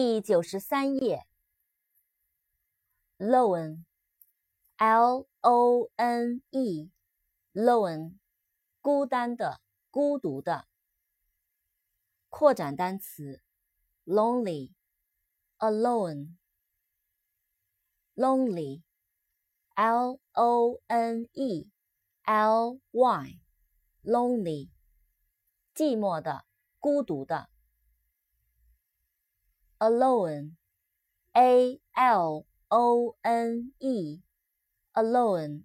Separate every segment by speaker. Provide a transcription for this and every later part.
Speaker 1: 第九十三页 l o n e l o n e l o n e 孤单的，孤独的。扩展单词，lonely，alone，lonely，lonely，l o n e l y，lonely，寂寞的，孤独的。Alone, A L O N E. Alone,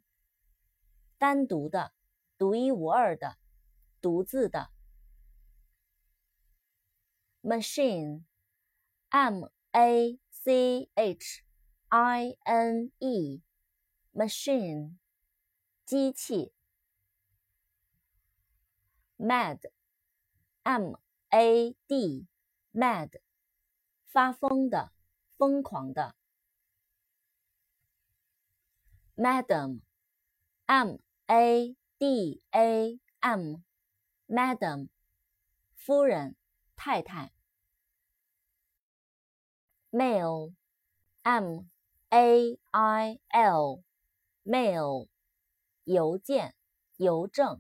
Speaker 1: 单独的，独一无二的，独自的。Machine, M A C H I N E. Machine, 机器。Mad, M A D. Mad. 发疯的，疯狂的。Madam，M A D A M，Madam，夫人、太太。Mail，M A I L，Mail，邮件、邮政、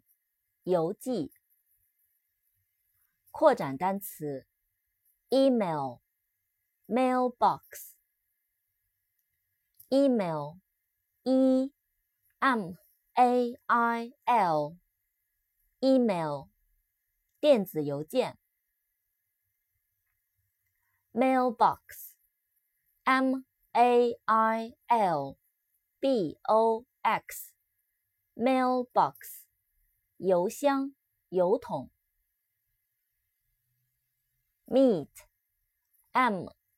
Speaker 1: 邮寄。扩展单词，Email。mailbox email e m a i l email 电子邮件 mailbox m a i l b o x mailbox 邮箱邮筒 meet m